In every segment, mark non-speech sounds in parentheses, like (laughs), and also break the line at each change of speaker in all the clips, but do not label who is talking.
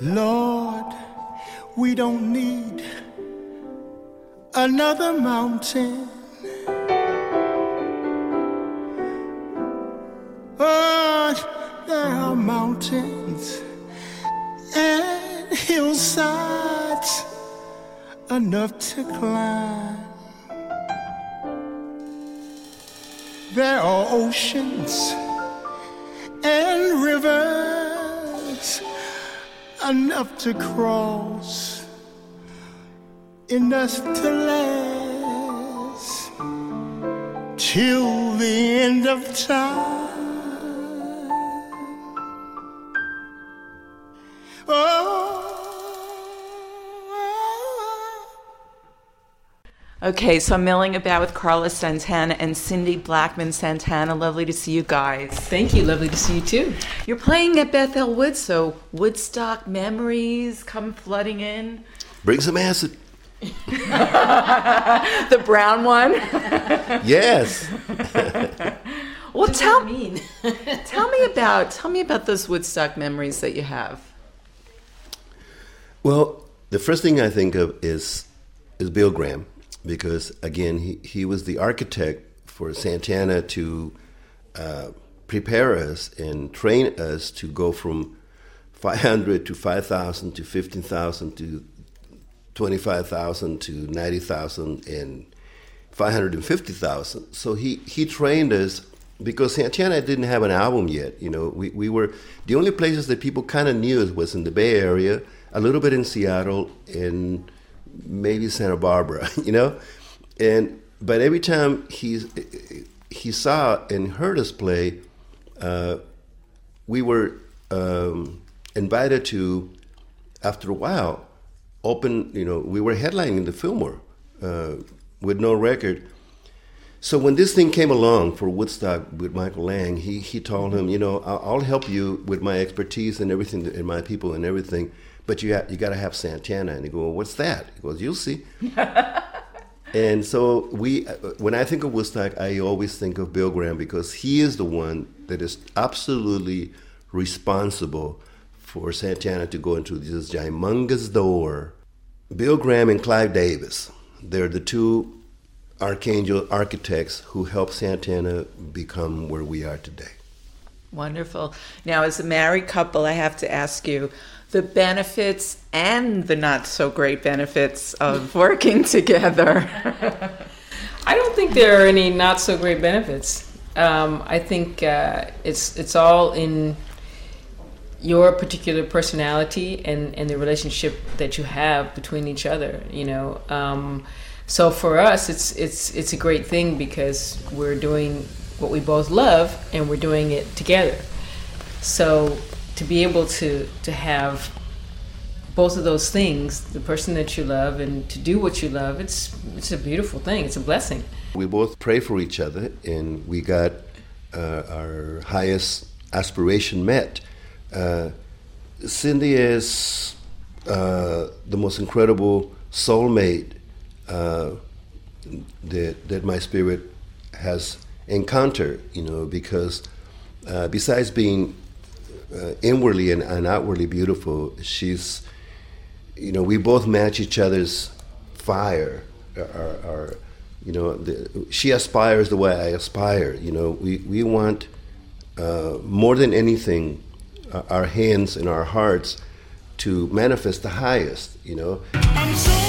Lord, we don't need another mountain. Oh, there are mountains and hillsides enough to climb. There are oceans and rivers enough to cross, enough to last till the end of time.
Okay, so I'm milling about with Carlos Santana and Cindy Blackman Santana. Lovely to see you guys.
Thank you. Lovely to see you too.
You're playing at Bethel Woods, so Woodstock memories come flooding in.
Bring some acid. (laughs)
The brown one. (laughs)
Yes. (laughs)
Well, tell
mean?
tell me about tell me about those Woodstock memories that you have.
Well, the first thing I think of is is Bill Graham because again he, he was the architect for Santana to uh, prepare us and train us to go from 500 to 5,000 to 15,000 to 25,000 to 90,000 and 550,000. So he, he trained us because Santana didn't have an album yet. You know, we, we were the only places that people kind of knew was in the Bay Area, a little bit in Seattle, and maybe Santa Barbara. (laughs) You know, and but every time he he saw and heard us play, uh, we were um, invited to after a while open you know we were headlining the Fillmore uh, with no record so when this thing came along for Woodstock with Michael Lang he he told him you know I'll, I'll help you with my expertise and everything and my people and everything but you ha- you got to have Santana and he go well, what's that he goes you'll see (laughs) and so we, uh, when I think of Woodstock, I always think of Bill Graham because he is the one that is absolutely responsible for Santana to go into this humongous door. Bill Graham and Clive Davis, they're the two archangel architects who helped Santana become where we are today.
Wonderful. Now, as a married couple, I have to ask you the benefits and the not so great benefits of (laughs) working together.
I don't think there are any not so great benefits. Um, I think uh, it's it's all in your particular personality and, and the relationship that you have between each other. You know, um, so for us, it's it's it's a great thing because we're doing what we both love and we're doing it together. So to be able to to have both of those things, the person that you love and to do what you love, it's it's a beautiful thing. It's a blessing.
We both pray for each other, and we got uh, our highest aspiration met. Uh, Cindy is uh, the most incredible soulmate uh, that that my spirit has encountered. You know, because uh, besides being uh, inwardly and, and outwardly beautiful, she's you know we both match each other's fire. Our, our you know, the, she aspires the way I aspire. You know, we we want uh, more than anything our hands and our hearts to manifest the highest. You know.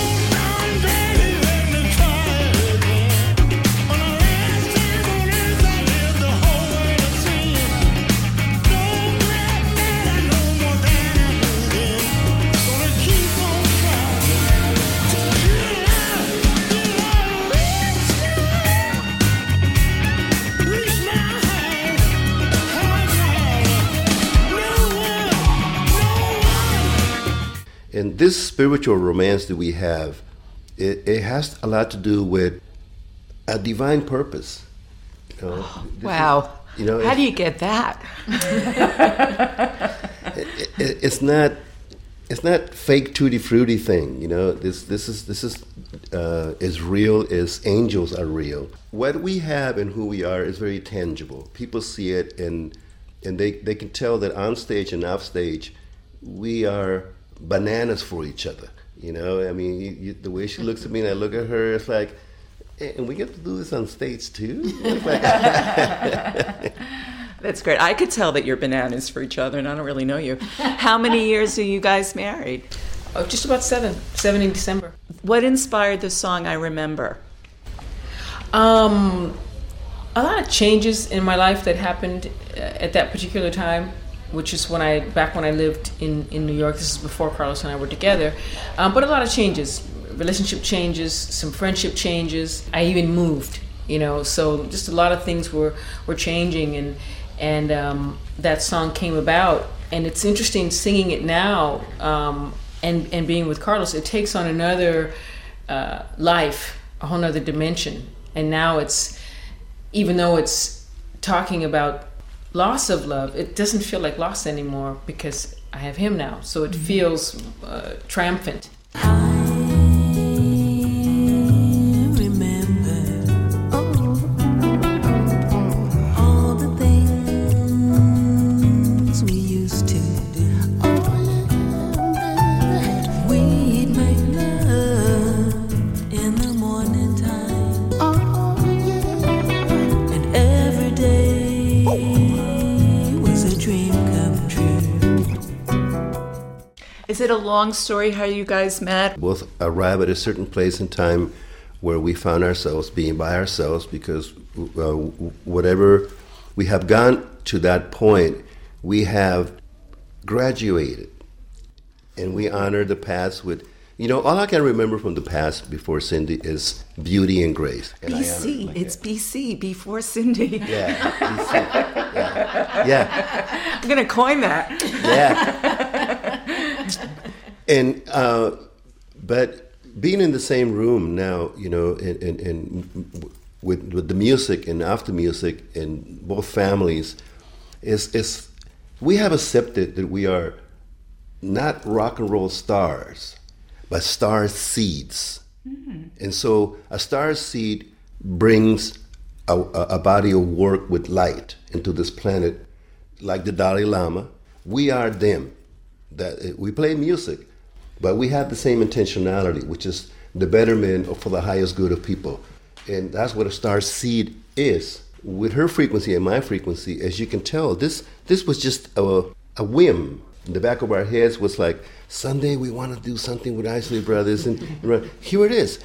This spiritual romance that we have, it, it has a lot to do with a divine purpose. You know, this is-
wow.
you know,
How do you get that?
it, (laughs) it- it's not it's not fake tutti frutti thing you know this this is this is uh, as real as angels are real what we have and who we are is very tangible people see it and and they, they can tell that on stage and off stage we are bananas for each other. You know, I mean, you, you, the way she looks at me and I look at her, it's like, "Eh, and we get to do this on stage too. Like, (laughs)
That's great. I could tell that you're bananas for each other, and I don't really know you. How many years are you guys married?
Oh, just about seven, seven in December.
What inspired the song I Remember?
Um, a lot of changes in my life that happened uh, at that particular time, which is when I back when I lived in in New York. This is before Carlos and I were together, um, but a lot of changes, relationship changes, some friendship changes. I even moved, you know, so just a lot of things were were changing, and and um, that song came about. And it's interesting singing it now, um, and and being with Carlos. It takes on another uh, life, a whole nother dimension. And now it's, even though it's talking about loss of love, it doesn't feel like loss anymore because I have him now. So it feels uh, triumphant.
Is it a long story how you guys met?
both arrive at a certain place in time where we found ourselves being by ourselves because uh, whatever we have gone to that point, we have graduated and we honor the past with, you know, all I can remember from the past before Cindy is beauty and grace. And it
BC.
like
It's
that.
BC, before Cindy.
yeah, BC. yeah, yeah.
I'm going to coin that.
Yeah. And uh, but being in the same room now, you know, and, and, and with with the music and after music and both families, is is we have accepted that we are not rock and roll stars, but star seeds. And so a star seed brings a, a, a body of work with light into this planet, like the Dalai Lama. We are them. That we play music, but we have the same intentionality, which is the betterment for the highest good of people, and that's what a star seed is. With her frequency and my frequency, as you can tell, this this was just a, a whim. In the back of our heads was like, Sunday we want to do something with Isley Brothers, and and here it is.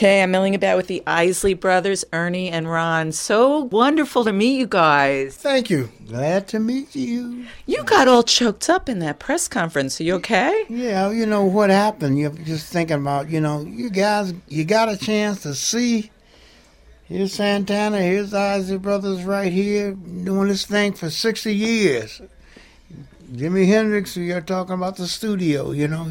Okay, I'm milling about with the Isley brothers, Ernie and Ron. So wonderful to meet you guys.
Thank you. Glad to meet you.
You got all choked up in that press conference. Are you okay?
Yeah, you know what happened. You're just thinking about, you know, you guys, you got a chance to see. Here's Santana, here's the Isley Brothers right here doing this thing for 60 years. Jimi Hendrix, you're talking about the studio, you know.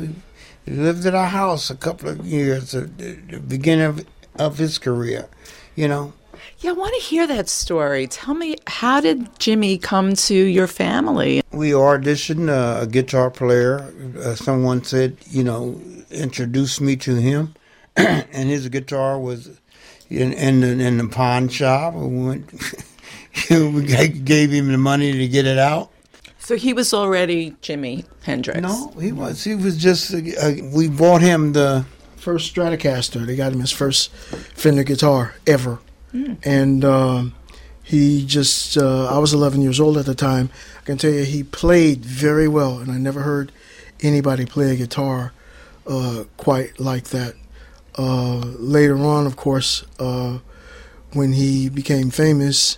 He lived at our house a couple of years at the beginning of, of his career, you know.
Yeah, I want to hear that story. Tell me, how did Jimi come to your family?
we auditioned uh, a guitar player. Uh, someone said, you know, introduced me to him, (clears throat) and his guitar was in in the, in the pawn shop. We went, (laughs) we gave him the money to get it out.
So he was already Jimi Hendrix.
No, he was. He was just. Uh, we bought him the
first Stratocaster. They got him his first Fender guitar ever, and um, he just. Uh, I was 11 years old at the time. I can tell you he played very well, and I never heard anybody play a guitar uh, quite like that. Uh, later on, of course, uh, when he became famous,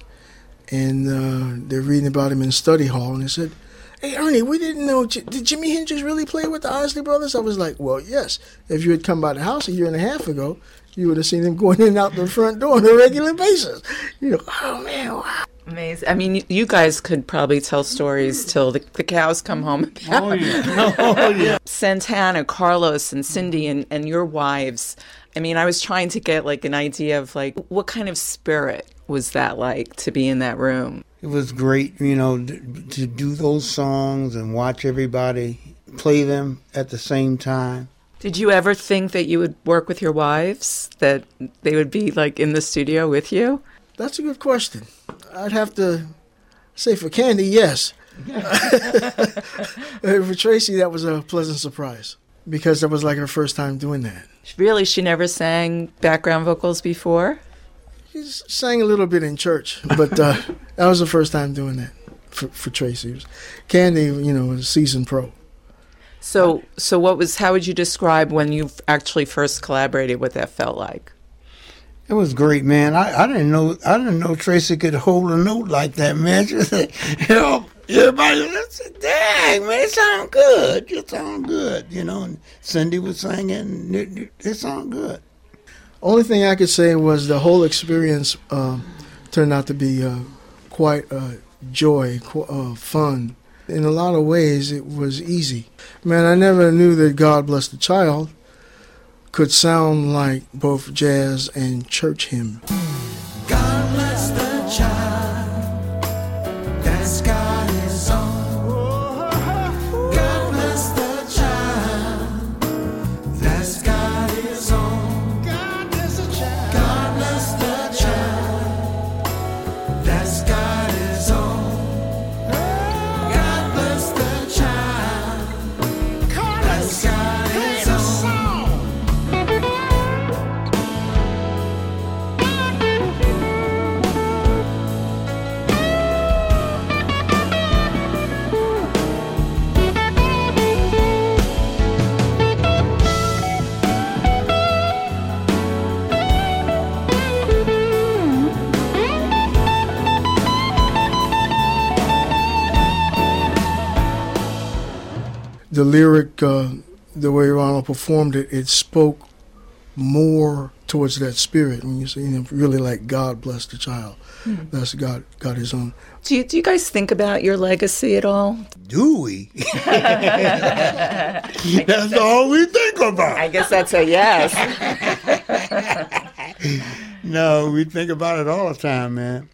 and uh, they're reading about him in study hall, and they said. Hey Ernie, we didn't know. J- Did Jimi Hendrix really play with the Isley Brothers? I was like, well, yes. If you had come by the house a year and a half ago, you would have seen him (laughs) going in and out the front door on a regular basis. You know, oh man, wow.
Amazing. I mean, you guys could probably tell stories till the, the cows come home.
Oh yeah, (laughs) oh yeah.
Santana, Carlos, and Cindy, and, and your wives. I mean, I was trying to get like an idea of like what kind of spirit was that like to be in that room.
It was great, you know, to, to do those songs and watch everybody play them at the same time.
Did you ever think that you would work with your wives? That they would be like in the studio with you?
That's a good question. I'd have to say for Kandy, yes. (laughs) (laughs) for Tracy, that was a pleasant surprise because that was like her first time doing that.
Really, she never sang background vocals before?
She sang a little bit in church, but uh, (laughs) that was the first time doing that for, for Tracy. Kandy, you know, was a seasoned pro.
So, so what was? How would you describe when you actually first collaborated? What that felt like?
It was great, man. I, I didn't know I didn't know Tracy could hold a note like that, man. (laughs) She said, you know, everybody said, dang, man, it sound good. It sound good, you know. And Cindy was singing, it, it, it sound good.
Only thing I could say was the whole experience um, turned out to be uh, quite uh, joy, qu- uh, fun. In a lot of ways, it was easy. Man, I never knew that God Bless the Child could sound like both jazz and church hymn.
The
lyric, uh, the way Ronald performed it, it spoke more towards that spirit. When you say, you know, really like God bless the child, that's God, got His own.
Do you, do you guys think about your legacy at all?
Do we? (laughs) That's all we think about.
I guess that's a yes. (laughs)
No, we think about it all the time, man.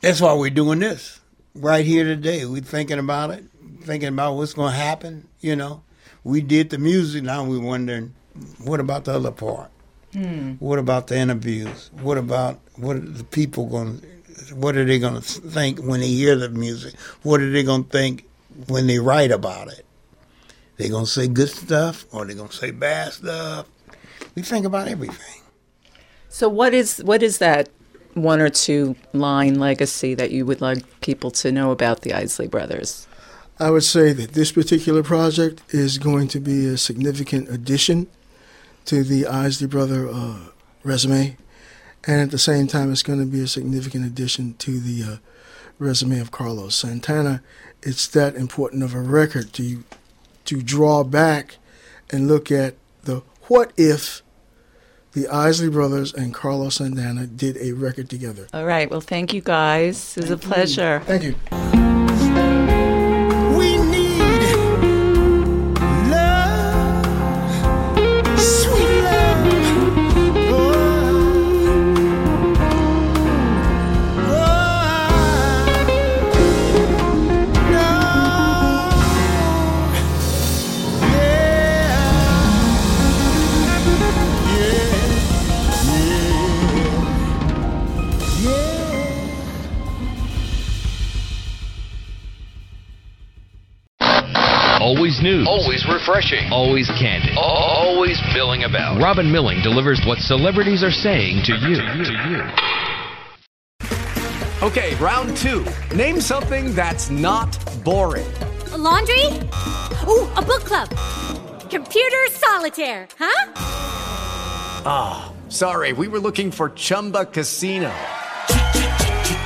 That's why we're doing this right here today. We're thinking about it, thinking about what's going to happen. You know, we did the music. Now we're wondering, what about the other part? Hmm. What about the interviews? What about what are the people going? to What are they going to think when they hear the music? What are they going to think when they write about it? They going to say good stuff or they going to say bad stuff? We think about everything.
So, what is what is that one or two line legacy that you would like people to know about the Isley Brothers?
I would say that this particular project is going to be a significant addition to the Isley Brother uh, resume, and at the same time, it's going to be a significant addition to the uh, resume of Carlos Santana. It's that important of a record to to draw back and look at the what if the Isley Brothers and Carlos Santana did a record together.
All right. Well, thank you guys. It was a pleasure.
Thank you.
Refreshing. Always candid. Always milling about. Robin Milling delivers what celebrities are saying to you.
Okay, round two. Name something that's not boring.
A laundry? Ooh, a book club. Computer solitaire, huh?
Ah, sorry, we were looking for Chumba Casino.